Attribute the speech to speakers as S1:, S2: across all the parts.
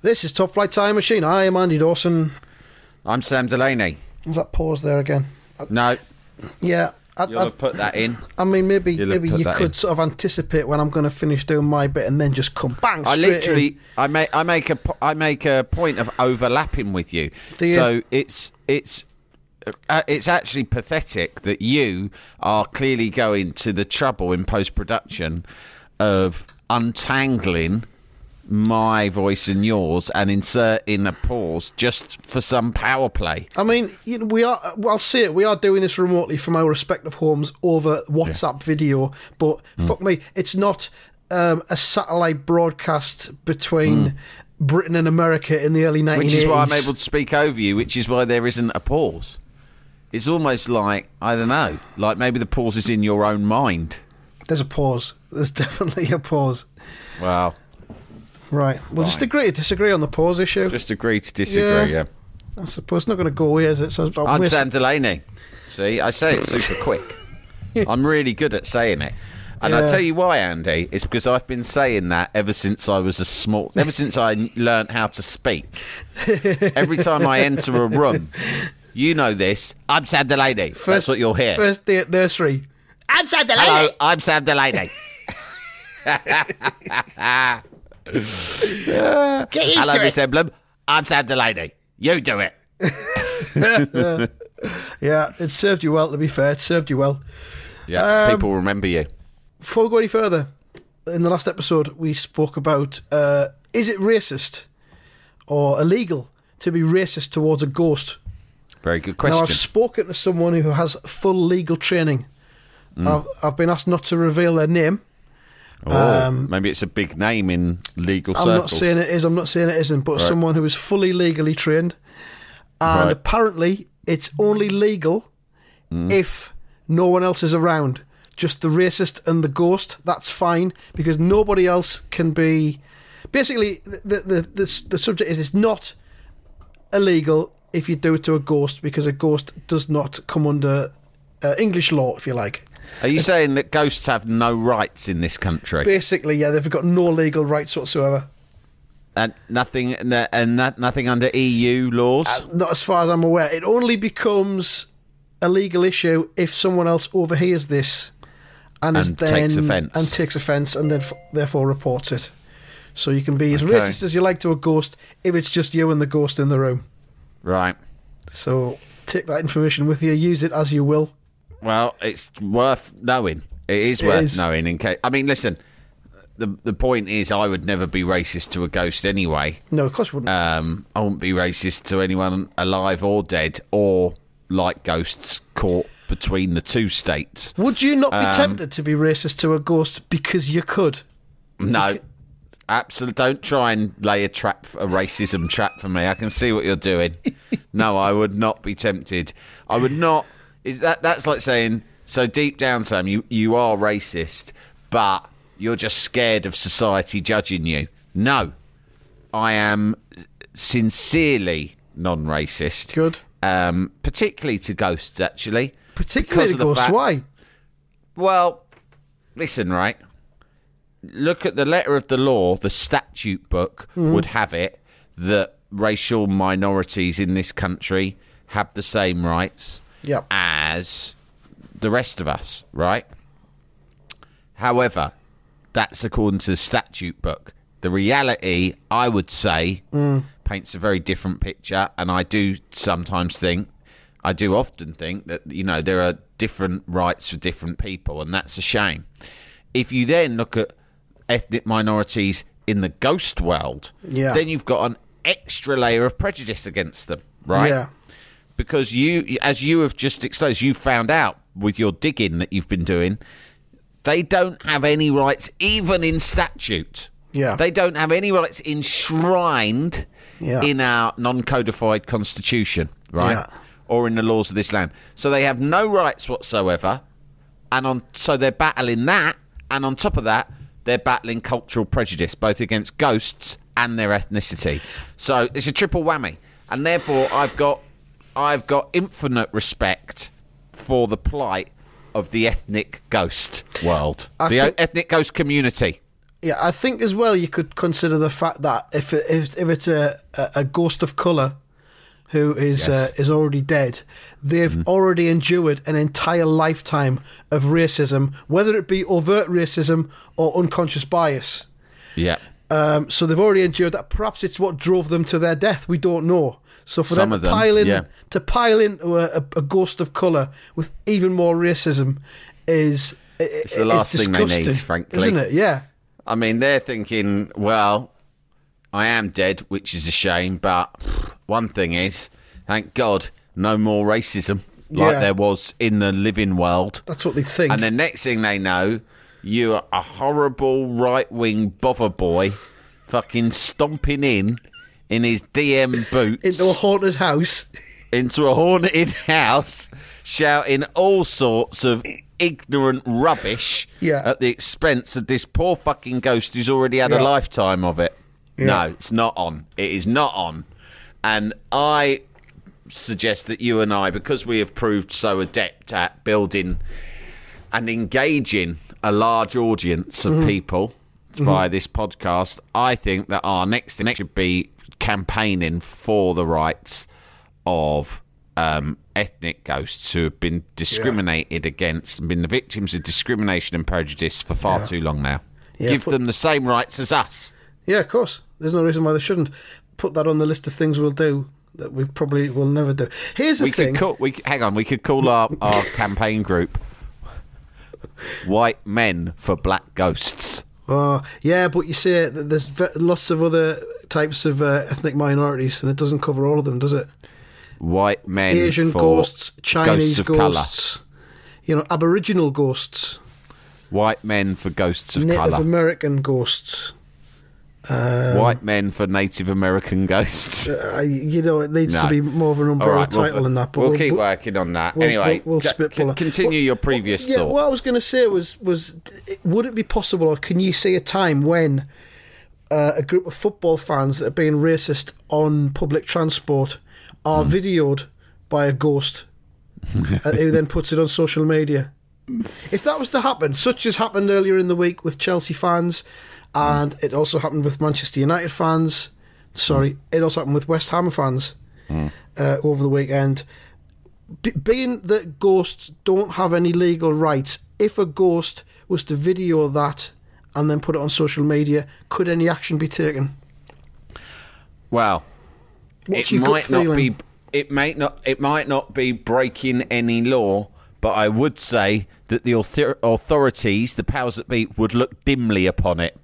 S1: This is Top Flight Time Machine. I am Andy Dawson.
S2: I'm Sam Delaney.
S1: Is that pause there again?
S2: No,
S1: Yeah. I,
S2: you'll
S1: I,
S2: have put that in.
S1: I mean, maybe
S2: You'll
S1: maybe you could
S2: in.
S1: sort of anticipate when I'm going to finish doing my bit and then just come bang
S2: I literally,
S1: in.
S2: I make, I make a, I make a point of overlapping with you.
S1: Do you?
S2: So it's, it's, uh, it's actually pathetic that you are clearly going to the trouble in post production of untangling my voice and yours and insert in a pause just for some power play.
S1: I mean, you know, we are. Well, I'll say it. We are doing this remotely from our respective homes over WhatsApp video, but
S2: Hmm.
S1: fuck me, it's not um, a satellite broadcast between Britain and America in the early 1980s.
S2: Hmm. Which is why I'm able to speak over you, which is why there isn't a pause. It's almost like, I don't know, like maybe the pause is in your own mind.
S1: There's a pause. There's definitely a pause.
S2: Well,
S1: Right. We'll just agree to disagree on the pause issue.
S2: just agree to disagree,
S1: Yeah.
S2: yeah.
S1: I suppose it's not going to go away, is it? So uh,
S2: I'm
S1: I'm
S2: Sam Delaney. See, I say it super quick. I'm really good at saying it. And I tell you why, Andy, it's because I've been saying that ever since I was a small, ever since I learnt how to speak. Every time I enter a room, you know this, I'm Sam Delaney. That's what you'll hear.
S1: First day at nursery. I'm Sam Delaney.
S2: Hello, I'm Sam Delaney.
S1: Get used
S2: Hello,
S1: to
S2: Miss
S1: it.
S2: Emblem. I'm Sam Delaney. You do it.
S1: Yeah, it served you well, to be fair. It served you well.
S2: Yeah,
S1: Um,
S2: people remember you.
S1: Before we go any further, in the last episode, we spoke about uh, is it racist or illegal to be racist towards a ghost?
S2: Very good question.
S1: Now, I've spoken to someone who has full legal training.
S2: Mm.
S1: I've, I've been asked not to reveal their name.
S2: Oh, maybe it's a big name in legal circles.
S1: I'm
S2: circles.
S1: not saying it is, I'm not saying it isn't, but someone who is fully legally trained. And
S2: Right.
S1: apparently, it's only legal
S2: Mm.
S1: if no one else is around. Just the racist and the ghost, that's fine, because nobody else can be. Basically, the, the, the, the subject is it's not illegal if you do it to a ghost, because a ghost does not come under uh, English law, if you like.
S2: Are you saying that ghosts have no rights in this country
S1: Basically, yeah, they've got no legal rights whatsoever.
S2: and nothing and that- nothing under EU laws?
S1: Uh, not as far as I'm aware. It only becomes a legal issue if someone else overhears this and, is
S2: And
S1: then
S2: takes offence.
S1: and takes offence and then f- therefore reports it. So you can be as
S2: Okay.
S1: racist as you like to a ghost if it's just you and the ghost in the room.
S2: right.
S1: So take that information with you, use it as you will.
S2: Well, it's worth knowing. It is
S1: It
S2: worth
S1: is.
S2: knowing. In case, I mean, listen. The the point is, I would never be racist to a ghost anyway.
S1: No, of course you wouldn't.
S2: Um, I wouldn't be racist to anyone alive or dead, or like ghosts caught between the two states.
S1: Would you not be
S2: um,
S1: tempted to be racist to a ghost because you could?
S2: No, absolutely. Don't try and lay a trap, a racism trap for me. I can see what you're doing. No, I would not be tempted. I would not. Is that that's like saying so deep down, Sam? You you are racist, but you're just scared of society judging you. No, I am sincerely non-racist.
S1: Good.
S2: Um, particularly to ghosts, actually.
S1: Particularly
S2: Because
S1: the
S2: of the
S1: ghosts.
S2: fact-
S1: Why?
S2: Well, listen, right? Look at the letter of the law, the statute book
S1: Mm-hmm.
S2: would have it that racial minorities in this country have the same rights
S1: Yep.
S2: as the rest of us, right? However, that's according to the statute book. The reality, I would say, mm. paints a very different picture, and I do sometimes think, I do often think that you know there are different rights for different people, and that's a shame. If you then look at ethnic minorities in the ghost world,
S1: Yeah.
S2: then you've got an extra layer of prejudice against them, right?
S1: Yeah.
S2: Because you, as you have just exposed, you found out with your digging that you've been doing, they don't have any rights, even in statute.
S1: Yeah.
S2: They don't have any rights enshrined
S1: Yeah.
S2: in our non codified constitution, right?
S1: Yeah.
S2: Or in the laws of this land. So they have no rights whatsoever. And on so they're battling that, and on top of that, they're battling cultural prejudice, both against ghosts and their ethnicity. So it's a triple whammy. And therefore I've got I've got infinite respect for the plight of the ethnic ghost world.
S1: I
S2: the
S1: think-
S2: ethnic ghost community.
S1: Yeah, I think as well you could consider the fact that if it, if, if it's a, a, ghost of colour who is
S2: Yes.
S1: uh, is already dead, they've already endured an entire lifetime of racism, whether it be overt racism or unconscious bias.
S2: Yeah.
S1: Um, so they've already endured that. Perhaps it's what drove them to their death. We don't know. So for
S2: Some
S1: them to
S2: them,
S1: pile in
S2: yeah.
S1: to pile into a, a, ghost of colour with even more racism is it's
S2: the last thing they need,
S1: disgusting,
S2: frankly.
S1: isn't it? Yeah.
S2: I mean, they're thinking, well, I am dead, which is a shame, but one thing is, thank God, no more racism like
S1: Yeah.
S2: there was in the living world.
S1: That's what they think.
S2: And the next thing they know, you are a horrible right wing bother boy fucking stomping in in his DM boots
S1: into a haunted house.
S2: into a haunted house, shouting all sorts of ignorant rubbish
S1: Yeah.
S2: at the expense of this poor fucking ghost who's already had
S1: Yeah.
S2: a lifetime of it.
S1: Yeah.
S2: No, it's not on. It is not on. And I suggest that you and I, because we have proved so adept at building and engaging a large audience
S1: Mm-hmm.
S2: of people via this podcast, I think that our next thing should be campaigning for the rights of um, ethnic ghosts who have been discriminated against and been the victims of discrimination and prejudice for far too long now.
S1: Yeah,
S2: Give
S1: put-
S2: them the same rights as us.
S1: Yeah, of course. There's no reason why they shouldn't. Put that on the list of things we'll do that we probably will never do. Here's the
S2: We
S1: thing.
S2: could call. We hang on. We could call our, our campaign group "White Men for Black Ghosts."
S1: Oh, yeah, but you see, there's lots of other types of uh, ethnic minorities, and it doesn't cover all of them, does it?
S2: White men
S1: Asian ghosts, Chinese
S2: ghosts colour.
S1: ghosts, you know, Aboriginal ghosts,
S2: White men for ghosts of
S1: Native
S2: colour.
S1: American ghosts.
S2: White men for Native American ghosts.
S1: Uh, you know, it needs to be more of an umbrella
S2: right, we'll-
S1: title than that. But
S2: we'll, keep
S1: but-
S2: working on that.
S1: we'll-
S2: anyway,
S1: we'll- we'll
S2: c- continue
S1: Well,
S2: your previous
S1: yeah,
S2: thought.
S1: what I was going to say was was would it be possible, or can you see a time when uh, a group of football fans that are being racist on public transport are
S2: Hmm.
S1: videoed by a ghost, uh, who then puts it on social media? If that was to happen, such as happened earlier in the week with Chelsea fans, and it also happened with Manchester United fans. Sorry, it also happened with West Ham fans uh, over the weekend be- being that ghosts don't have any legal rights, if a ghost was to video that and then put it on social media, could any action be taken?
S2: well,
S1: What's
S2: it might not be. It may not. It might not be breaking any law, but I would say that the author- authorities, the powers that be, would look dimly upon it.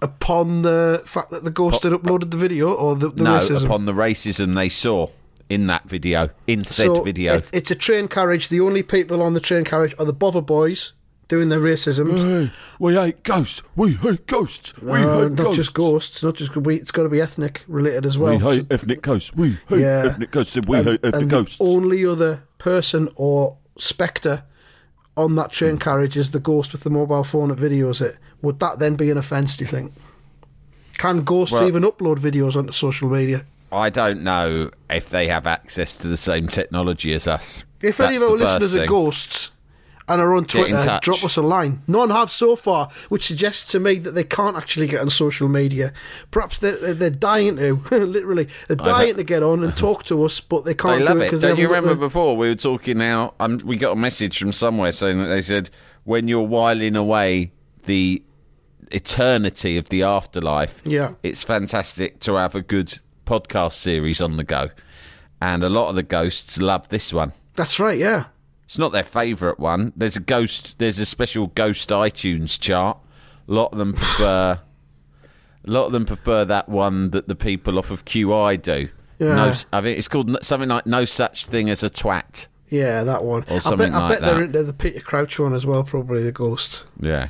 S1: Upon the fact that the ghost had uploaded the video or the, the
S2: no,
S1: racism?
S2: upon the racism they saw in that video, in said
S1: so
S2: video.
S1: It, it's a train carriage. The only people on the train carriage are the bother boys doing their racisms.
S2: we hate ghosts. We hate ghosts. We
S1: Uh, not just ghosts, not just we, it's got to be ethnic related as well. We So-
S2: ethnic ghosts. We hate
S1: Yeah.
S2: ghosts. We
S1: and, and the only other person or spectre on that train
S2: Hmm.
S1: carriage is the ghost with the mobile phone that videos it. Would that then be an offence, do you think? Can ghosts
S2: Well-
S1: even upload videos onto social media?
S2: I don't know if they have access to the same technology as us.
S1: If any of our
S2: the first
S1: listeners are ghosts and are on
S2: Get
S1: Twitter, drop us a line. None have so far, which suggests to me that they can't actually get on social media. Perhaps they're, they're, dying to, literally, they're dying to get on and talk to us, but they can't
S2: They
S1: do it because they
S2: you remember
S1: the-
S2: before we were talking now? Um, we got a message from somewhere saying that they said when you're whiling away the eternity of the afterlife,
S1: Yeah.
S2: it's fantastic to have a good podcast series on the go. And a lot of the ghosts love this one.
S1: That's right, yeah.
S2: It's not their favourite one. There's a ghost. There's a special ghost iTunes chart. A lot of them prefer A lot of them prefer that one that the people off of QI do.
S1: Yeah.
S2: No, I think it's called something like "No Such Thing as a Twat."
S1: Yeah, that one.
S2: Or
S1: I
S2: something
S1: bet, I
S2: like
S1: bet they're into the Peter Crouch one as well, probably the ghost.
S2: Yeah.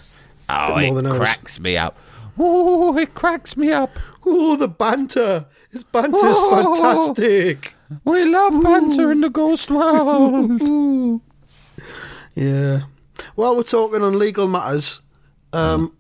S2: Oh, it cracks me up. Oh, it cracks me up.
S1: Oh, the banter! His banter's
S2: Oh.
S1: fantastic.
S2: We love banter in the ghost world.
S1: Yeah. While we're talking on legal matters, um,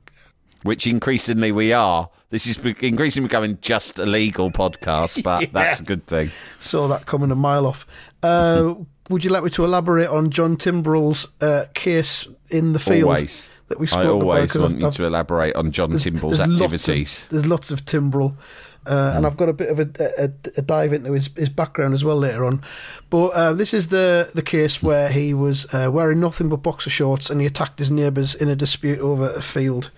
S2: Which increasingly we are. This is be- increasingly becoming just a legal podcast, but that's a good thing.
S1: saw that coming a mile off. Uh, would you like me to elaborate on John Timbrell's uh, case in the field
S2: Always.
S1: that we
S2: I
S1: spoke about?
S2: always
S1: 'Cause
S2: want
S1: I've-
S2: you
S1: I've-
S2: to elaborate on John Timbrell's
S1: lots of-
S2: activities.
S1: there's lots of Timbrell. Uh, And I've got a bit of a, a, a dive into his, his background as well later on. But uh, this is the, the case where he was uh, wearing nothing but boxer shorts and he attacked his neighbours in a dispute over a field.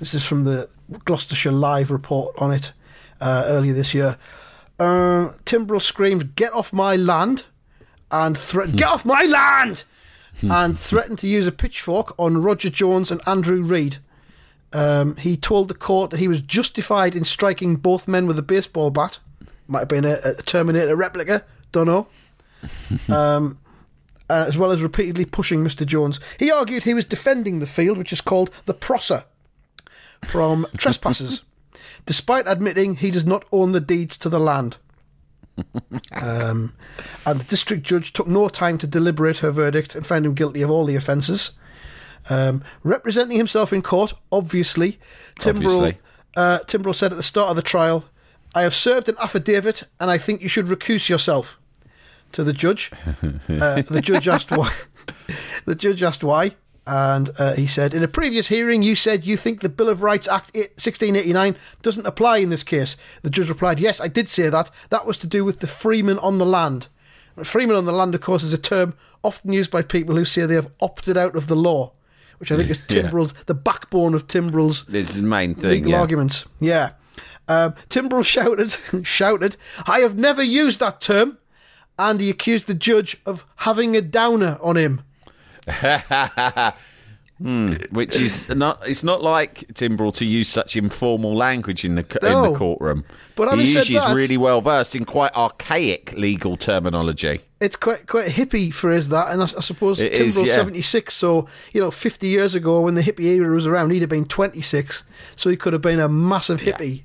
S1: This is from the Gloucestershire Live report on it uh, earlier this year. Uh, Timbrell screamed, Get off my land! and threatened, Get off my land! and threatened to use a pitchfork on Roger Jones and Andrew Reid. Um, he told the court that he was justified in striking both men with a baseball bat. Might have been a, a Terminator replica, don't know. um, uh, as well as repeatedly pushing Mr. Jones. He argued he was defending the field, which is called the Prosser, from trespassers, despite admitting he does not own the deeds to the land. Um, and the district judge took no time to deliberate her verdict and found him guilty of all the offences. Um, representing himself in court, obviously, Timbrell, uh, Timbrell said at the start of the trial, I have served an affidavit and I think you should recuse yourself. To the judge. Uh, the judge asked why. the judge asked why. And uh, he said, In a previous hearing, you said you think the Bill of Rights Act 1689 doesn't apply in this case. The judge replied, Yes, I did say that. That was to do with the freeman on the land. Freeman on the land, of course, is a term often used by people who say they have opted out of the law, which I think is
S2: Yeah.
S1: Timbrell's, the backbone of Timbrell's
S2: This is the main thing.
S1: legal
S2: yeah.
S1: arguments. Yeah. Um, Timbrell shouted, shouted, I have never used that term. And he accused the judge of having a downer on him.
S2: Which is not. It's not like Timbrell to use such informal language in the in the courtroom.
S1: But
S2: he usually is really well versed in quite archaic legal terminology.
S1: It's quite quite hippie phrase that, and I, I suppose
S2: It is,
S1: Timbrell's
S2: yeah.
S1: seventy six. So you know, fifty years ago when the hippie era was around, he'd have been twenty six. So he could have been a massive hippie.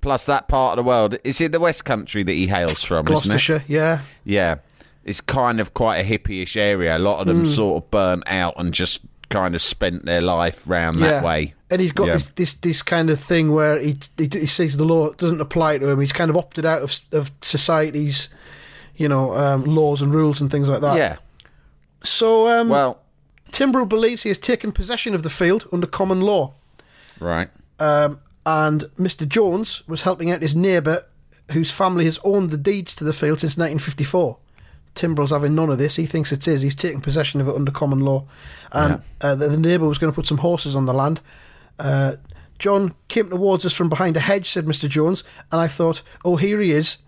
S2: Plus, that part of the world is it the West Country that he hails from?
S1: Gloucestershire, yeah,
S2: Yeah, it's kind of quite a hippie-ish area. A lot of them
S1: Hmm.
S2: sort of burnt out and just kind of spent their life round
S1: yeah.
S2: that way.
S1: And he's got
S2: Yeah.
S1: this, this this kind of thing where he, he he says the law doesn't apply to him. He's kind of opted out of of society's, you know, um, laws and rules and things like that.
S2: Yeah.
S1: So um,
S2: Well,
S1: Timbrell believes he has taken possession of the field under common law.
S2: right.
S1: Um, and Mr. Jones was helping out his neighbour whose family has owned the deeds to the field since 1954. Timbrell's having none of this. He thinks it's his. He's taking possession of it under common law. And uh, the, the neighbour was going to put some horses on the land. Uh, John came towards us from behind a hedge, said Mr. Jones, and I thought, oh, here he is.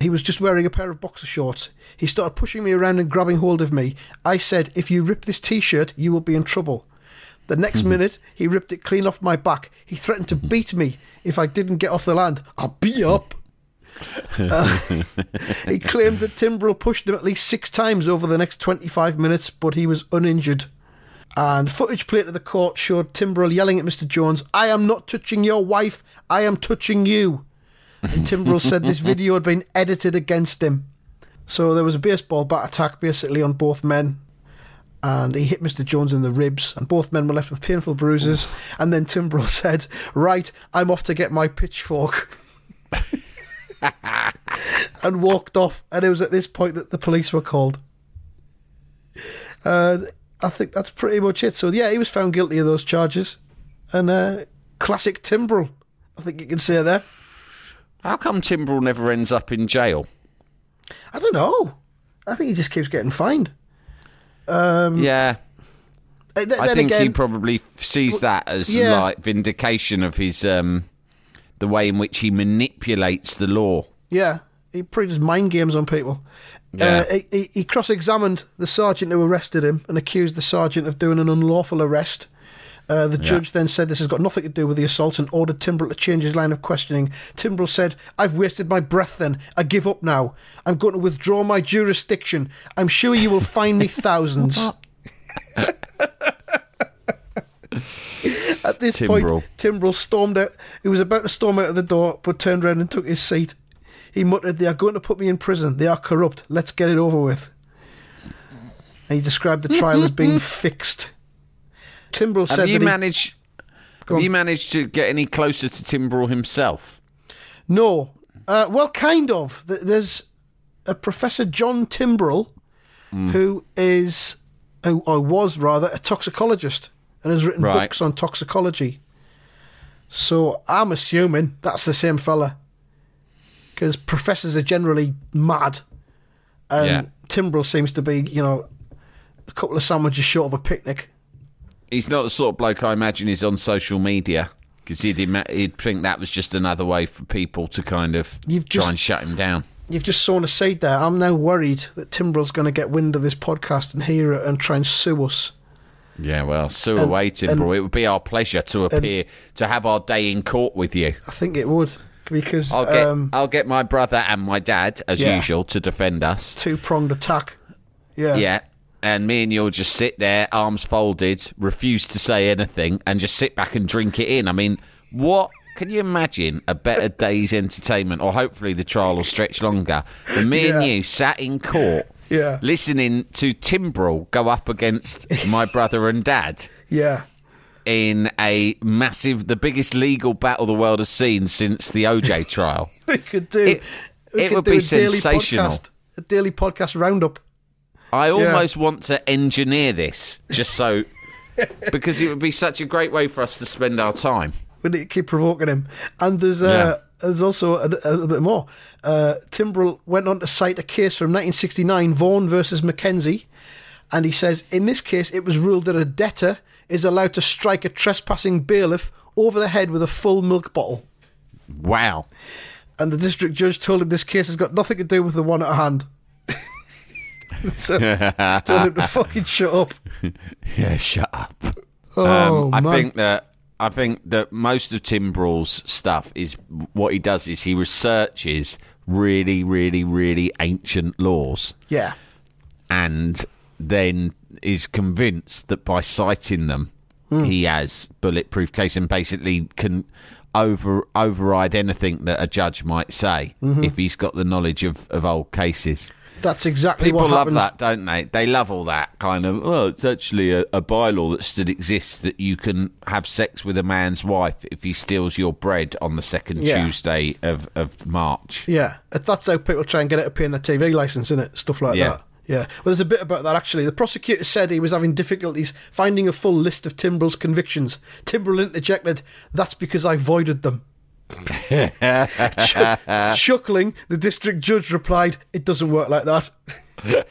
S1: He was just wearing a pair of boxer shorts. He started pushing me around and grabbing hold of me. I said, if you rip this t shirt, you will be in trouble. The next minute, he ripped it clean off my back. He threatened to beat me if I didn't get off the land. I'll be up. Uh, he claimed that Timbrell pushed him at least six times over the next 25 minutes, but he was uninjured. And footage played to the court showed Timbrell yelling at Mr. Jones, I am not touching your wife, I am touching you. And Timbrell said this video had been edited against him. So there was a baseball bat attack basically on both men. And he hit Mr. Jones in the ribs, and both men were left with painful bruises. And then Timbrell said, Right, I'm off to get my pitchfork. and walked off. And it was at this point that the police were called. And I think that's pretty much it. So, yeah, he was found guilty of those charges. And uh, classic Timbrell, I think you can say there.
S2: How come Timbrell never ends up in jail?
S1: I don't know. I think he just keeps getting fined. Um,
S2: yeah.
S1: Uh, th-
S2: I think he probably sees that as
S1: yeah.
S2: like vindication of his um, the way in which he manipulates the law.
S1: Yeah, he pretty does mind games on people.
S2: Yeah.
S1: Uh, he, he, he cross-examined the sergeant who arrested him and accused the sergeant of doing an unlawful arrest. Uh, the judge then said this has got nothing to do with the assault and ordered Timbrell to change his line of questioning. Timbrell said, I've wasted my breath then. I give up now. I'm going to withdraw my jurisdiction. I'm sure you will find me thousands. At this
S2: Timbrell.
S1: point, Timbrell stormed out. He was about to storm out of the door, but turned around and took his seat. He muttered, They are going to put me in prison. They are corrupt. Let's get it over with. And he described the trial as being fixed. Timbrell
S2: Have
S1: said
S2: you
S1: that he-
S2: managed? Have you managed to get any closer to Timbrell himself?
S1: No. Uh, well, kind of. There's a Professor John Timbrell
S2: Hmm.
S1: who is, who, or was rather, a toxicologist and has written
S2: Right.
S1: books on toxicology. So I'm assuming that's the same fella. Because professors are generally mad. And
S2: Yeah.
S1: Timbrell seems to be, you know, a couple of sandwiches short of a picnic.
S2: He's not the sort of bloke I imagine is on social media because he'd, ima- he'd think that was just another way for people to kind of
S1: You've
S2: try
S1: just-
S2: and shut him down.
S1: You've just sown a seed there. I'm now worried that Timbrell's going to get wind of this podcast and hear it and try and sue us.
S2: Yeah, well, sue
S1: And-
S2: Timbrell.
S1: and-
S2: it would be our pleasure to appear to have our day in court with you.
S1: I think it would because
S2: I'll get
S1: um,
S2: I'll get my brother and my dad as
S1: Yeah.
S2: usual to defend us.
S1: two pronged attack. Yeah.
S2: Yeah. And me and you'll just sit there, arms folded, refuse to say anything, and just sit back and drink it in. I mean, what can you imagine a better day's entertainment, or hopefully the trial will stretch longer, than me and you sat in court
S1: Yeah.
S2: listening to Timbrell go up against my brother and dad
S1: Yeah.
S2: in a massive, the biggest legal battle the world has seen since the OJ trial.
S1: We could do.
S2: It- it
S1: could
S2: would
S1: do
S2: be
S1: a daily
S2: sensational.
S1: Podcast, a daily podcast roundup.
S2: I almost want to engineer this just so because it would be such a great way for us to spend our time.
S1: We need to keep provoking him. And there's uh, there's also a, a little bit more. Uh, Timbrell went on to cite a case from 1969, Vaughan versus Mackenzie, and he says in this case it was ruled that a debtor is allowed to strike a trespassing bailiff over the head with a full milk bottle.
S2: Wow.
S1: and the district judge told him this case has got nothing to do with the one at hand. so, told him to fucking shut up.
S2: Yeah, shut up.
S1: Oh,
S2: um, I
S1: man.
S2: think that I think that most of Timbrell's stuff is what he does is he researches really, really, really ancient laws.
S1: Yeah,
S2: and then is convinced that by citing them hmm. he has bulletproof case and basically can over override anything that a judge might say mm-hmm. if he's got the knowledge of, of old cases.
S1: That's exactly what
S2: People
S1: love
S2: that, don't they? They love all that kind of. Well, it's actually a, a bylaw that still exists that you can have sex with a man's wife if he steals your bread on the second
S1: Yeah.
S2: Tuesday of, of March.
S1: Yeah, that's how people try and get it pay in their TV license, isn't it? Stuff like
S2: Yeah.
S1: that. Yeah. Well, there's a bit about that actually. The prosecutor said he was having difficulties finding a full list of Timbrell's convictions. Timbrell interjected, "That's because I voided them." Ch- chuckling, the district judge replied, "It doesn't work like that."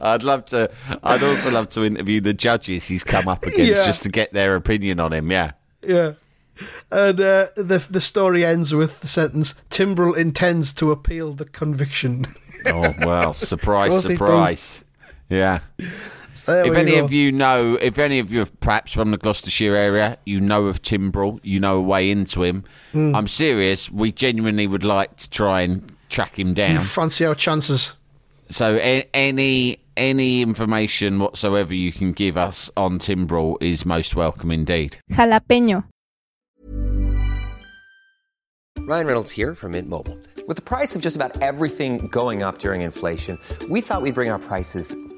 S2: I'd love to. I'd also love to interview the judges he's come up against
S1: Yeah.
S2: just to get their opinion on him. Yeah.
S1: Yeah. And uh, the the story ends with the sentence: Timbrell intends to appeal the conviction.
S2: Oh well, surprise, surprise. Yeah.
S1: There
S2: if any
S1: go.
S2: of you know, if any of you are perhaps from the Gloucestershire area, you know of Timbrell, you know a way into him.
S1: Hmm.
S2: I'm serious. We genuinely would like to try and track him down.
S1: fancy our chances.
S2: so a- any any information whatsoever you can give us on Timbrell is most welcome indeed.
S3: Jalapeño.
S4: Ryan Reynolds here from Mint Mobile. With the price of just about everything going up during inflation, we thought we'd bring our prices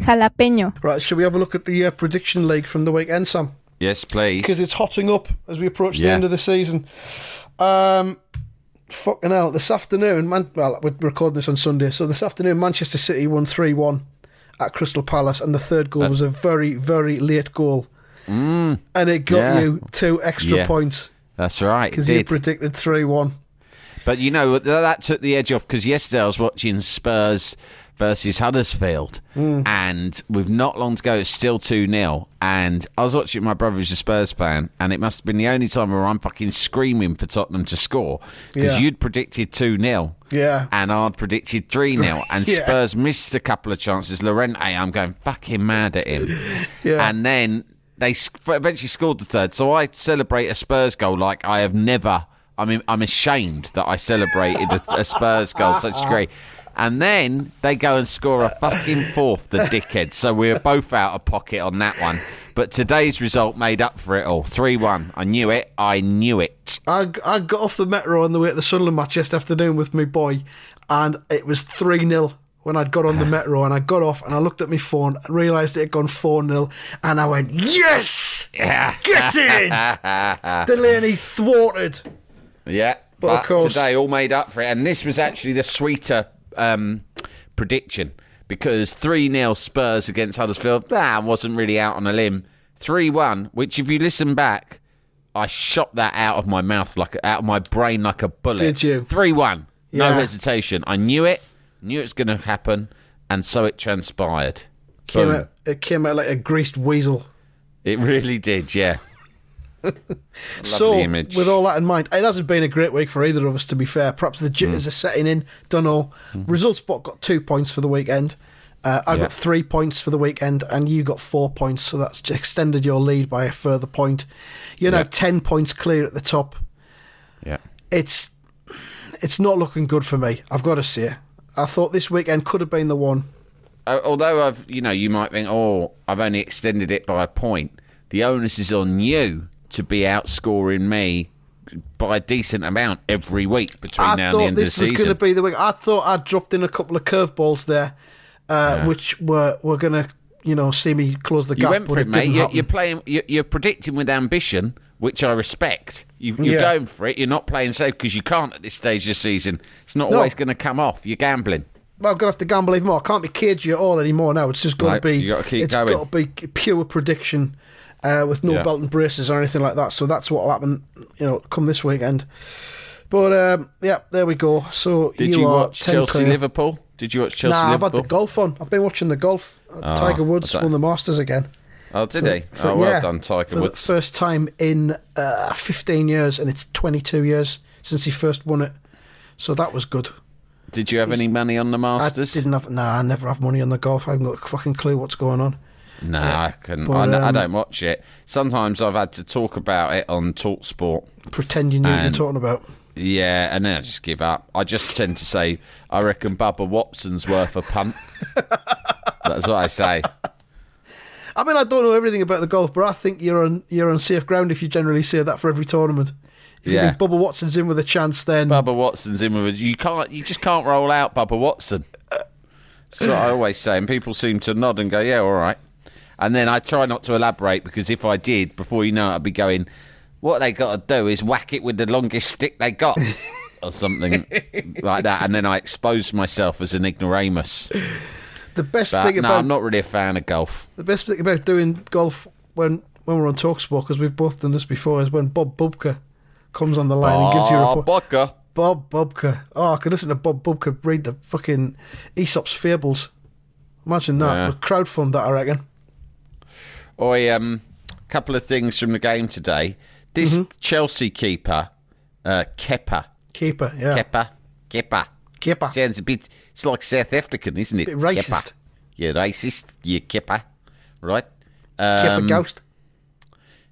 S3: Jalapeño.
S1: Right, shall we have a look at the uh, prediction league from the weekend, Sam?
S2: Yes, please.
S1: Because it's hotting up as we approach the end of the season. Um, fucking hell, this afternoon, man, well, we're recording this on Sunday, so this afternoon, Manchester City won 3 1 at Crystal Palace, and the third goal was a very, very late goal. and it got
S2: Mm. yeah.
S1: you two extra
S2: Yeah.
S1: points
S2: That's right.
S1: because you predicted 3 1.
S2: But you know that took the edge off because yesterday I was watching Spurs versus Huddersfield,
S1: Hmm.
S2: and with not long to go, it's still two 0 And I was watching my brother who's a Spurs fan, and it must have been the only time where I'm fucking screaming for Tottenham to score because
S1: Yeah.
S2: you'd predicted two 0
S1: Yeah.
S2: and I'd predicted 3 0, and
S1: Yeah.
S2: Spurs missed a couple of chances. Llorente, I'm going fucking mad at him.
S1: Yeah.
S2: And then they eventually scored the third. So I celebrate a Spurs goal like I have never. I mean, I'm ashamed that I celebrated a, a Spurs goal such a great. And then they go and score a fucking fourth, the dickhead. So we were both out of pocket on that one. But today's result made up for it all. 3 1. I knew it. I knew it.
S1: I, I got off the metro on the way to the Sunderland match yesterday afternoon with my boy, and it was 3 0 when I'd got on the metro. And I got off and I looked at my phone and realised it had gone 4 0. And I went, Yes!
S2: Yeah.
S1: Get in! Delaney thwarted.
S2: Yeah,
S1: But
S2: but, today all made up for it, and this was actually the sweeter um, prediction because three 0 Spurs against Huddersfield. That wasn't really out on a limb. Three one, which if you listen back, I shot that out of my mouth like out of my brain like a bullet.
S1: Did you?
S2: Three one, no hesitation. I knew it, knew it was going to happen, and so it transpired.
S1: Came out, it came out like a greased weasel.
S2: It really did, yeah.
S1: so,
S2: image.
S1: with all that in mind, it hasn't been a great week for either of us, to be fair. Perhaps the jitters
S2: Mm.
S1: are setting in. Don't know. Results spot got two points for the weekend. Uh, I
S2: Yeah.
S1: got three points for the weekend, and you got four points, so that's extended your lead by a further point. You're now ten points clear at the top.
S2: Yeah.
S1: It's it's not looking good for me. I've got to say. I thought this weekend could have been the one.
S2: Uh, although I've, you know, you might think, oh, I've only extended it by a point. The onus is on you to be outscoring me by a decent amount every week between
S1: I
S2: now and the end
S1: this
S2: of the season.
S1: This was going to be the week. I thought I'd dropped in a couple of curveballs there, uh, which were were going to, you know, see me close the gap.
S2: you
S1: went
S2: for
S1: it
S2: mate. You're, you're playing. You're, you're predicting with ambition, which I respect. You, you're
S1: Yeah.
S2: going for it. You're not playing safe because you can't at this stage of the season. It's not
S1: No.
S2: always going to come off. You're gambling.
S1: Well, I'm gonna have to gamble even more. I can't be cagey at all anymore now. It's just to
S2: Right,
S1: be.
S2: you gotta
S1: it's
S2: going.
S1: got to be pure prediction, uh, with no
S2: Yeah.
S1: belt and braces or anything like that. So that's what will happen. You know, come this weekend. But um, yeah, there we go. So
S2: Did you,
S1: are
S2: watch
S1: 10
S2: Chelsea
S1: clear.
S2: Liverpool? Did you watch Chelsea Liverpool?
S1: Nah, I've had the golf on. I've been watching the golf. Uh, Tiger Woods won the Masters again.
S2: oh, did he?
S1: For-
S2: oh, well
S1: yeah,
S2: done, Tiger
S1: for the
S2: Woods.
S1: first time in uh, 15 years, and it's 22 years since he first won it. So that was good.
S2: Did you have any money on the Masters?
S1: I didn't have. Nah, I never have money on the golf. I haven't got a fucking clue what's going on.
S2: No, I couldn't.
S1: But,
S2: I, n- I
S1: um,
S2: don't watch it. Sometimes I've had to talk about it on Talk Sport.
S1: Pretend you knew what you're talking about.
S2: Yeah, and then I just give up. I just tend to say, I reckon Bubba Watson's worth a punt. That's what I say.
S1: I mean, I don't know everything about the golf, but I think you're on you're on safe ground if you generally say that for every tournament. If
S2: Yeah.
S1: you think Bubba Watson's in with a chance, then
S2: Bubba Watson's in with you. Can't you just can't roll out Bubba Watson? So I always say, and people seem to nod and go, "Yeah, all right." And then I try not to elaborate because if I did, before you know it, I'd be going, "What they got to do is whack it with the longest stick they got." Or something like that, and then I expose myself as an ignoramus.
S1: the best
S2: But
S1: thing
S2: no,
S1: about
S2: I'm not really a fan of golf.
S1: the best thing about doing golf when when we're on Talksport because we've both done this before is when Bob Bubka comes on the line and gives you a report.
S2: Bubka.
S1: Bob Bubka. Oh, I could listen to Bob Bubka read the fucking Aesop's fables. Imagine that.
S2: Yeah.
S1: We'll crowdfund that, I reckon.
S2: Oi, um, couple of things from the game today. This
S1: Mm-hmm.
S2: Chelsea keeper, uh, Kepa,
S1: Keeper, yeah.
S2: Kepa, Kepa.
S1: Keeper.
S2: Sounds a bit. It's like South African, isn't it?
S1: Bit racist.
S2: Kepa. You're racist. You Kepa, right? Um,
S1: Ghost.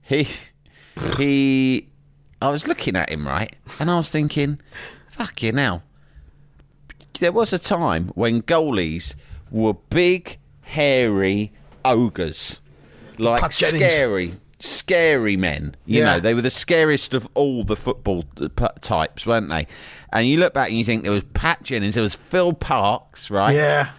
S2: He, he. I was looking at him right, and I was thinking, "Fuck you now." There was a time when goalies were big, hairy ogres, like
S1: Pat Jennings.
S2: scary, scary men. You
S1: Yeah.
S2: know, they were the scariest of all the football types, weren't they? And you look back and you think there was Pat Jennings, there was Phil Parkes, right?
S1: Yeah.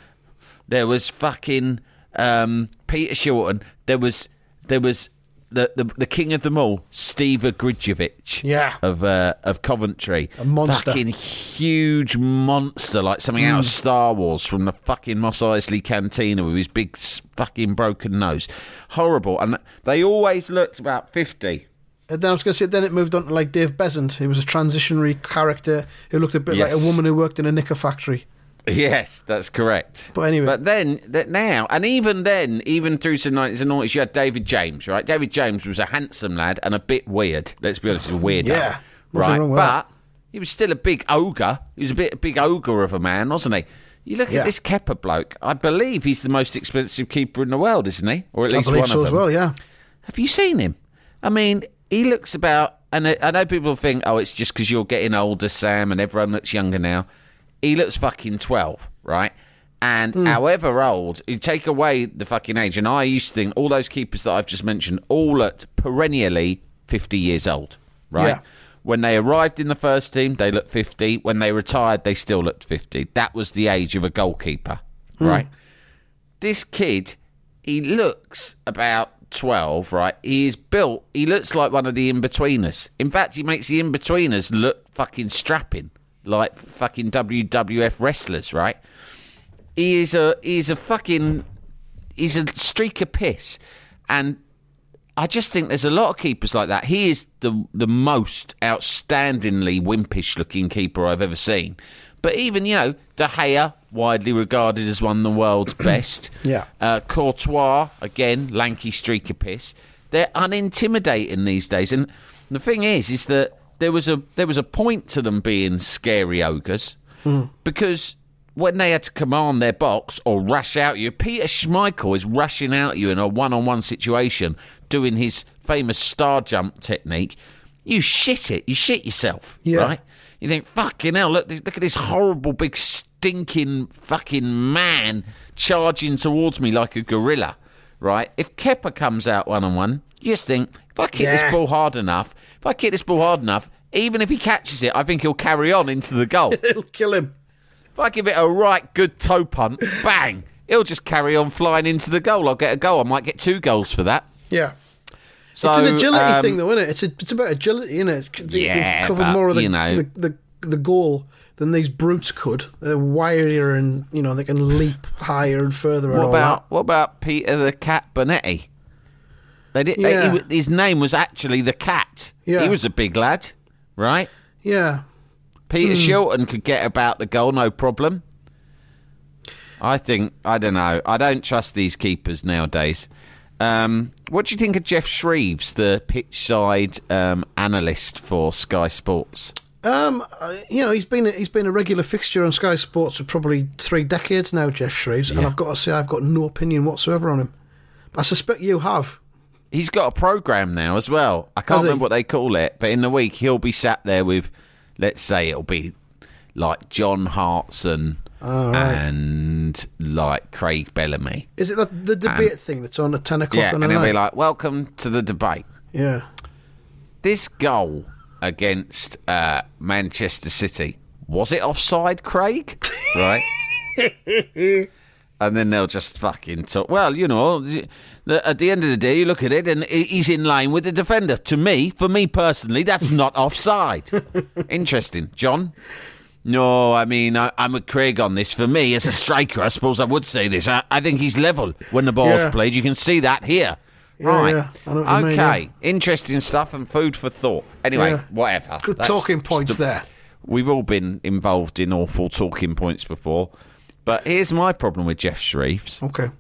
S2: There was fucking um, Peter Shilton. There was there was the, the the king of them all, Steve Ogrizovic.
S1: Yeah.
S2: of uh, of Coventry,
S1: A monster.
S2: fucking huge monster, like something out of
S1: Mm.
S2: Star Wars from the fucking Mos Eisley Cantina with his big fucking broken nose. Horrible, and they always looked about fifty.
S1: And then I was going to say, then it moved on to like Dave Beasant, who was a transitionary character who looked a bit like a woman who worked in a knicker factory.
S2: Yes, that's correct.
S1: But anyway.
S2: but then that now, and even then, even through the nineties and noughties, you had David James, right? David James was a handsome lad and a bit weird. Let's be honest, he's a weird.
S1: Yeah,
S2: right? but he was still a big ogre. He was a bit a big ogre of a man, wasn't he? You look
S1: Yeah.
S2: at this Kepa bloke. I believe he's the most expensive keeper in the world, isn't he? Or at
S1: I
S2: least
S1: believe
S2: one
S1: so
S2: of
S1: as
S2: them.
S1: well, yeah.
S2: Have you seen him? I mean, he looks about, and I I know people think, oh, it's just because you're getting older, Sam, and everyone looks younger now. He looks fucking 12, right? And
S1: Hmm.
S2: however old, you take away the fucking age, and I used to think all those keepers that I've just mentioned all looked perennially 50 years old, right?
S1: Yeah.
S2: When they arrived in the first team, they looked 50. When they retired, they still looked 50. That was the age of a goalkeeper, right? this kid, he looks about 12, right? He is built, he looks like one of the Inbetweeners. In fact, he makes the Inbetweeners look fucking strapping, like fucking WWF wrestlers, right? He is a, he is a fucking, he's a streak of piss. And I just think there's a lot of keepers like that. He is the the most outstandingly wimpish looking keeper I've ever seen. But even you know De Gea, widely regarded as one of the world's best.
S1: Yeah.
S2: Uh, Courtois, again, lanky streak of piss. They're unintimidating these days, and the thing is, is that there was a there was a point to them being scary ogres hmm. because when they had to command their box or rush out you, Peter Schmeichel is rushing out you in a one-on-one situation, doing his famous star jump technique. You shit it, you shit yourself,
S1: Yeah.
S2: right? You think, fucking hell, look, look at this horrible, big, stinking fucking man charging towards me like a gorilla, right? If Kepa comes out one on one, you just think, if I kick
S1: Yeah.
S2: this ball hard enough, if I kick this ball hard enough, even if he catches it, I think he'll carry on into the goal.
S1: It'll kill him.
S2: if I give it a right good toe punt, bang, he'll just carry on flying into the goal. I'll get a goal. I might get two goals for that.
S1: Yeah.
S2: So,
S1: it's an agility
S2: um,
S1: thing, though, isn't it? It's, a, it's about agility, isn't it? They,
S2: Yeah,
S1: cover
S2: but,
S1: more of the,
S2: you know-
S1: the, the, the goal than these brutes could. They're wirier and, you know, they can leap higher and further and
S2: What
S1: all
S2: about what about Peter the Cat Bonetti? They did. they- he his name was actually the Cat.
S1: Yeah.
S2: He was a big lad, right?
S1: Yeah.
S2: Peter
S1: Hmm.
S2: Shilton could get about the goal, no problem. I think I don't know. I don't trust these keepers nowadays. Um, what do you think of Geoff Shreeves, the pitch side um, analyst for Sky Sports?
S1: Um, uh, you know, he's been a, he's been a regular fixture on Sky Sports for probably three decades now, Geoff Shreeves, and I've got to say I've got no opinion whatsoever on him. I suspect you have.
S2: He's got a program now as well. I can't
S1: Has he?
S2: remember what they call it, but in the week he'll be sat there with, let's say it'll be like John Hartson and like Craig Bellamy.
S1: Is it the, the debate thing that's on at ten o'clock
S2: Yeah,
S1: on
S2: and
S1: a
S2: he'll be
S1: night?
S2: like, "Welcome to the debate."
S1: yeah,
S2: This goal against uh, Manchester City was it offside, Craig? right. And then they'll just fucking talk. Well, you know, at the end of the day, you look at it and he's in line with the defender. To me, for me personally, that's not offside. Interesting, John. No, I mean, I, I'm with Craig on this. For me, as a striker, I suppose I would say this. I, I think he's level when the ball's
S1: Yeah.
S2: played. You can see that here.
S1: Yeah,
S2: right.
S1: yeah. I know what you
S2: okay.
S1: mean,
S2: Interesting stuff and food for thought. Anyway,
S1: Yeah.
S2: whatever.
S1: good
S2: That's
S1: talking points
S2: a-
S1: there.
S2: We've all been involved in awful talking points before. But here's my problem with Geoff Shreeves.
S1: Okay.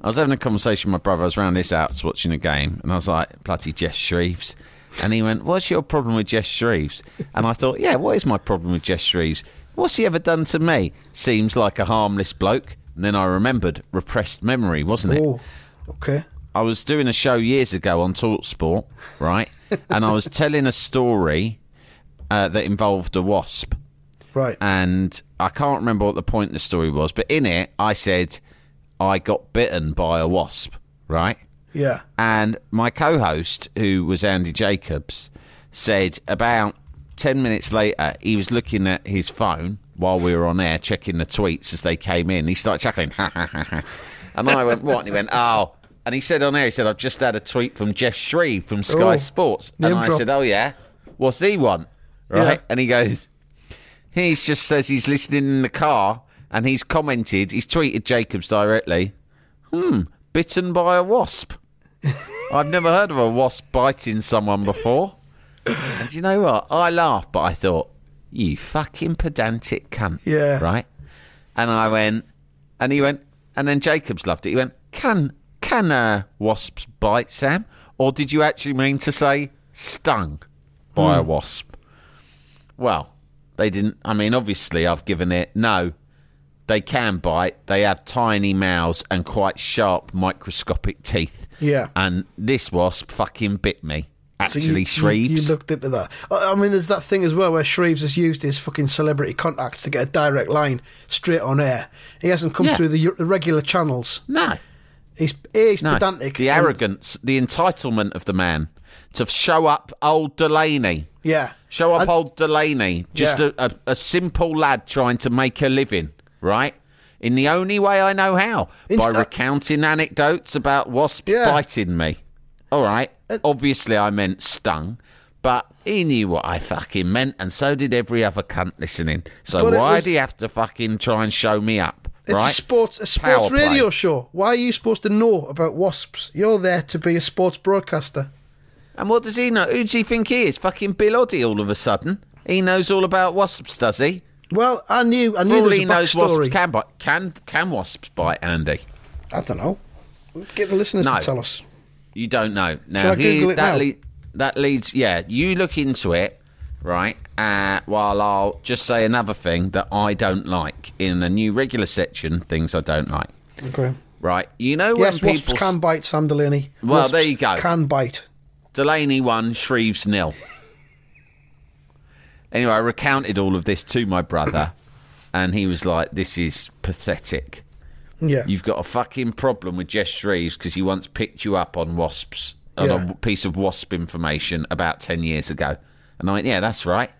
S2: I was having a conversation with my brother. I was around this house watching a game, and I was like, bloody Geoff Shreeves. And he went, What's your problem with Geoff Shreeves? And I thought, Yeah, what is my problem with Geoff Shreeves? What's he ever done to me? Seems like a harmless bloke. And then I remembered repressed memory, wasn't it?
S1: Oh, okay.
S2: I was doing a show years ago on Talksport, right? and I was telling a story uh, that involved a wasp.
S1: Right.
S2: And I can't remember what the point of the story was, but in it, I said I got bitten by a wasp, right?
S1: Yeah.
S2: And my co host, who was Andy Jacobs, said about 10 minutes later, he was looking at his phone while we were on air, checking the tweets as they came in. He started chuckling, ha ha ha ha. And I went, what? And he went, oh. And he said on air, he said, I've just had a tweet from Geoff Shreeve from Sky
S1: Oh,
S2: Sports. And I
S1: drop.
S2: said, oh, yeah? What's he want? Right?
S1: Yeah.
S2: And he goes, he just says he's listening in the car and he's commented, he's tweeted Jacobs directly, hmm, bitten by a wasp. I've never heard of a wasp biting someone before. And you know what? I laughed, but I thought, you fucking pedantic cunt.
S1: Yeah.
S2: Right? And I went, and he went, and then Jacobs loved it. He went, can, can uh, wasps bite, Sam? Or did you actually mean to say stung by a wasp? Well, they didn't. I mean, obviously, I've given it no. They can bite. They have tiny mouths and quite sharp microscopic teeth.
S1: Yeah.
S2: And this wasp fucking bit me.
S1: So
S2: Actually,
S1: you, you,
S2: Shreeves.
S1: you looked into that. I mean, there's that thing as well where Shreeves has used his fucking celebrity contacts to get a direct line straight on air. He hasn't come
S2: Yeah.
S1: through the, the regular channels.
S2: no,
S1: He's, he's
S2: no.
S1: pedantic.
S2: The arrogance, the entitlement of the man to show up old Delaney.
S1: Yeah.
S2: Show up
S1: And-
S2: old Delaney, just
S1: Yeah.
S2: a, a, a simple lad trying to make a living, right? In the only way I know how, by recounting anecdotes about wasps
S1: Yeah.
S2: biting me. All right. Obviously, I meant stung, but he knew what I fucking meant, and so did every other cunt listening. So why
S1: was-
S2: do you have to fucking try and show me up,
S1: It's
S2: right?
S1: a sports, a
S2: Power
S1: sports
S2: play.
S1: radio show. Why are you supposed to know about wasps? You're there to be a sports broadcaster.
S2: And what does he know? Who does he think he is? Fucking Bill Oddie all of a sudden? He knows all about wasps, does he?
S1: Well, I knew, I knew there was
S2: he
S1: a
S2: knows, wasps can bite. Can, can wasps bite, Andy?
S1: I don't know. Get the listeners
S2: No.
S1: to tell us.
S2: You don't know. Now,
S1: Shall I Google it
S2: that,
S1: now?
S2: le- that leads, yeah, you look into it, right? Uh, while I'll just say another thing that I don't like in a new regular section, things I don't like.
S1: Okay.
S2: Right? You know when
S1: Yes, wasps
S2: people.
S1: can bite, Sam Delaney.
S2: Well,
S1: Wasps
S2: there you go.
S1: Can bite.
S2: Delaney won, Shreeves nil. anyway, I recounted all of this to my brother, and he was like, this is pathetic.
S1: Yeah.
S2: You've got a fucking problem with Geoff Shreeves because he once picked you up on wasps, on
S1: Yeah.
S2: a piece of wasp information about 10 years ago. And I went, yeah, that's right.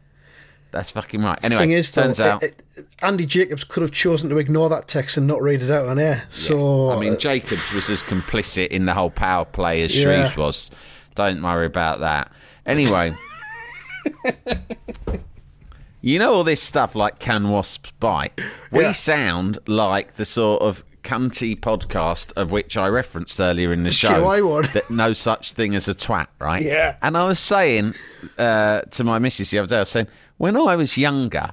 S2: That's fucking right. Anyway,
S1: thing is, though,
S2: turns out,
S1: it- it- Andy Jacobs could have chosen to ignore that text and not read it out on air. So
S2: I mean,
S1: uh,
S2: Jacobs was as complicit in the whole power play as
S1: Yeah.
S2: Shreeves was. Don't worry about that. Anyway, you know all this stuff like can wasps bite? We
S1: Yeah.
S2: sound like the sort of cunty podcast of which I referenced earlier in the show.
S1: QI one.
S2: That no such thing as a twat, right?
S1: Yeah.
S2: And I was saying uh, to my missus the other day, I was saying, when I was younger,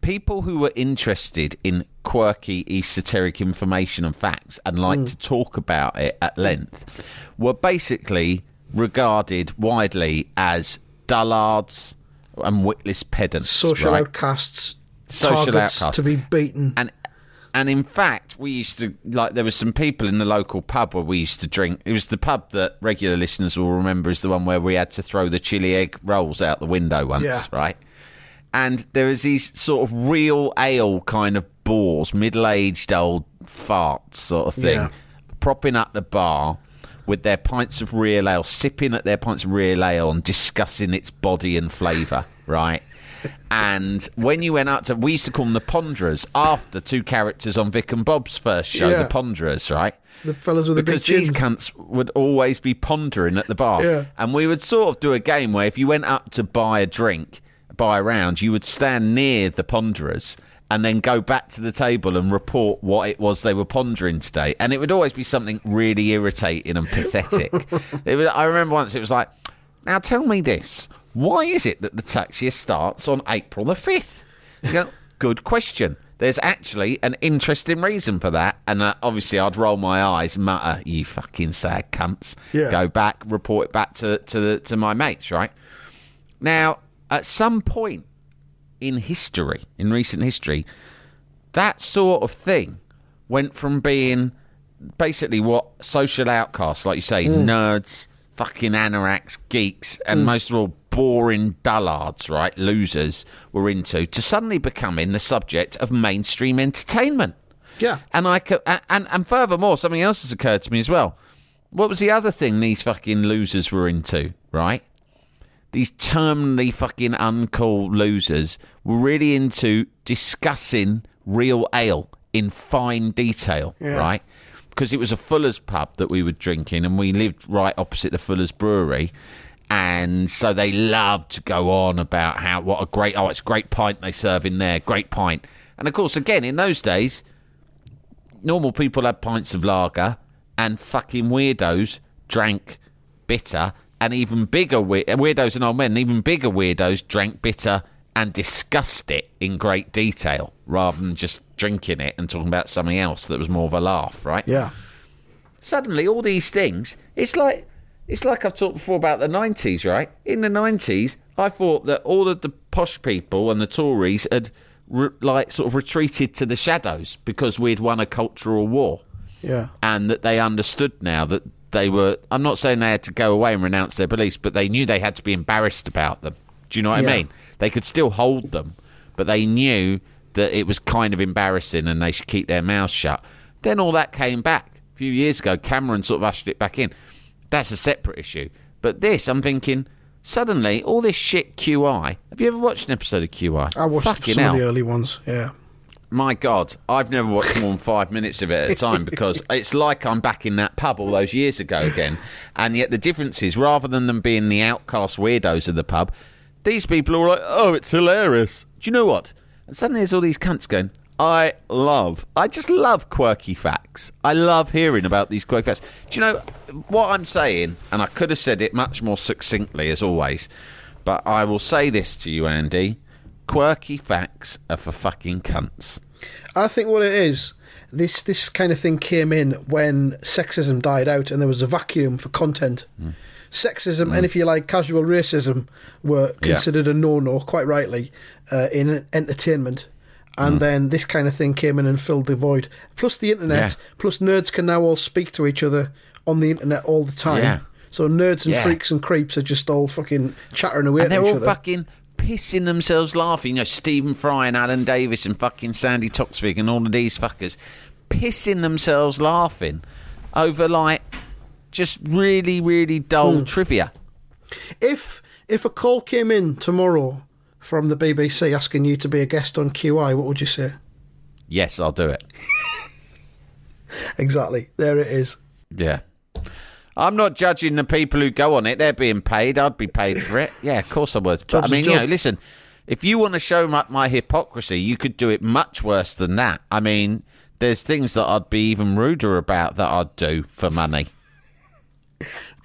S2: people who were interested in quirky, esoteric information and facts and liked
S1: Mm.
S2: to talk about it at length were basically regarded widely as dullards and witless pedants.
S1: social
S2: right?
S1: outcasts,
S2: Social
S1: targets
S2: outcasts.
S1: to be beaten.
S2: And and in fact, we used to like there were some people in the local pub where we used to drink. It was the pub that regular listeners will remember is the one where we had to throw the chili egg rolls out the window once,
S1: Yeah.
S2: right? And there was these sort of real ale kind of bores, middle-aged old farts sort of thing,
S1: Yeah.
S2: propping up the bar with their pints of real ale, sipping at their pints of real ale and discussing its body and flavour, right? And when you went out to, we used to call them the Ponderers after two characters on Vic and Bob's first show,
S1: Yeah.
S2: the Ponderers, right?
S1: the fellas with the big
S2: Because these
S1: chins.
S2: cunts would always be pondering at the bar.
S1: Yeah.
S2: And we would sort of do a game where if you went up to buy a drink, buy a round, you would stand near the ponderers and then go back to the table and report what it was they were pondering today. And it would always be something really irritating and pathetic. it would, I remember once it was like, now tell me this. Why is it that the tax year starts on April the 5th? You go, good question. There's actually an interesting reason for that. And uh, obviously, I'd roll my eyes and mutter, you fucking sad cunts.
S1: Yeah.
S2: Go back, report it back to, to, the, to my mates, right? Now, at some point in history, in recent history, that sort of thing went from being basically what social outcasts, like you say, hmm. nerds, fucking anoraks, geeks, and hmm. most of all, boring dullards, right, losers, were into, to suddenly becoming the subject of mainstream entertainment.
S1: Yeah.
S2: And I co- and and furthermore, something else has occurred to me as well. What was the other thing these fucking losers were into, right? These terminally fucking uncool losers were really into discussing real ale in fine detail, right? Because it was a Fuller's pub that we were drinking, and we lived right opposite the Fuller's brewery. And so they loved to go on about how what a great oh it's a great pint they serve in there, great pint. And of course, again in those days, normal people had pints of lager, and fucking weirdos drank bitter, and even bigger we- weirdos and old men, and even bigger weirdos drank bitter and discussed it in great detail rather than just drinking it and talking about something else that was more of a laugh, right?
S1: Yeah.
S2: suddenly all these things it's like it's like I've talked before about the 90s right in the 90s I thought that all of the posh people and the Tories had re- like sort of retreated to the shadows because we'd won a cultural war
S1: Yeah.
S2: and that they understood now that they were I'm not saying they had to go away and renounce their beliefs but they knew they had to be embarrassed about them do you know what
S1: Yeah.
S2: I mean they could still hold them but they knew that it was kind of embarrassing and they should keep their mouths shut then all that came back a few years ago Cameron sort of ushered it back in that's a separate issue but this I'm thinking suddenly all this shit QI have you ever watched an episode of QI
S1: I watched
S2: Fucking
S1: some
S2: hell.
S1: of the early ones. Yeah.
S2: My God, I've never watched more than five minutes of it at a time because it's like I'm back in that pub all those years ago again. And yet the difference is, rather than them being the outcast weirdos of the pub, these people are like, "Oh, it's hilarious." Do you know what? And suddenly there's all these cunts going, "I love, I just love quirky facts. I love hearing about these quirky facts." Do you know what I'm saying? And I could have said it much more succinctly, as always, but I will say this to you, Andy. Quirky facts are for fucking cunts.
S1: I think what it is, this this kind of thing came in when sexism died out and there was a vacuum for content.
S2: Hmm.
S1: Sexism and if you like casual racism were
S2: Yeah.
S1: considered a no-no, quite rightly, uh, in entertainment. And
S2: Hmm.
S1: then this kind of thing came in and filled the void. Plus the internet,
S2: Yeah.
S1: plus nerds can now all speak to each other on the internet all the time.
S2: Yeah.
S1: So nerds and
S2: Yeah.
S1: freaks and creeps are just all fucking chattering away
S2: and
S1: at
S2: they're
S1: each
S2: all
S1: other.
S2: fucking pissing themselves laughing. You know, Stephen Fry and Alan Davies and fucking Sandi Toksvig and all of these fuckers pissing themselves laughing over like just really, really dull
S1: Hmm.
S2: trivia.
S1: If if a call came in tomorrow from the BBC asking you to be a guest on QI, what would you say?
S2: Yes, I'll do it.
S1: Exactly. There it is.
S2: Yeah. I'm not judging the people who go on it. They're being paid. I'd be paid for it. Yeah, of course I would. But I mean, you know, listen, if you want to show my, my hypocrisy, you could do it much worse than that. I mean, there's things that I'd be even ruder about that I'd do for money.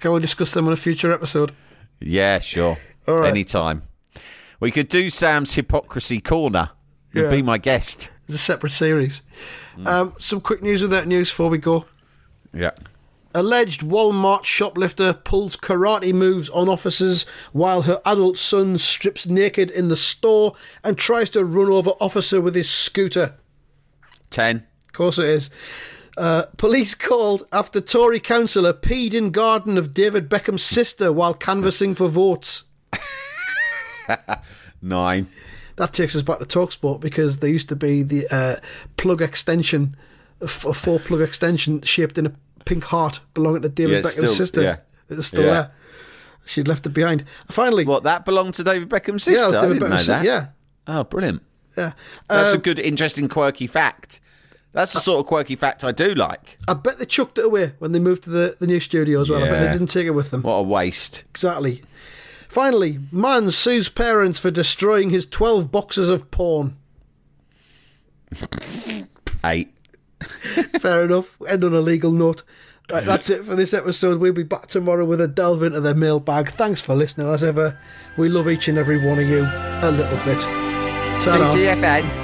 S1: Can we discuss them on a future episode?
S2: Yeah, sure.
S1: All right.
S2: Anytime. We could do Sam's hypocrisy corner. You'd
S1: Yeah.
S2: be my guest.
S1: It's a separate series.
S2: Hmm.
S1: Um, some quick news without news before we go.
S2: Yeah.
S1: Alleged Walmart shoplifter pulls karate moves on officers while her adult son strips naked in the store and tries to run over officer with his scooter.
S2: Ten.
S1: Of course it is. Uh, police called after Tory councillor peed in garden of David Beckham's sister while canvassing for votes.
S2: Nine.
S1: That takes us back to Talksport because there used to be the uh, plug extension, a four plug extension shaped in a pink heart belonging to David
S2: Yeah,
S1: Beckham's
S2: still-
S1: sister.
S2: yeah.
S1: It's still
S2: Yeah.
S1: there. She'd left it behind. Finally,
S2: What, that belonged to David Beckham's
S1: yeah,
S2: sister?
S1: it was
S2: I didn't know that.
S1: Yeah,
S2: Oh, brilliant.
S1: yeah.
S2: That's
S1: Um,
S2: a good, interesting, quirky fact. That's the sort of quirky fact I do like.
S1: I bet they chucked it away when they moved to the, the new studio as well. I bet they didn't take it with them.
S2: What a waste.
S1: Exactly. Finally, man sues parents for destroying his 12 boxes of porn.
S2: Eight.
S1: Fair enough. End on a legal note. Right, that's it for this episode. We'll be back tomorrow with a delve into the mailbag. Thanks for listening. As ever, we love each and every one of you a little bit. Ta-ra.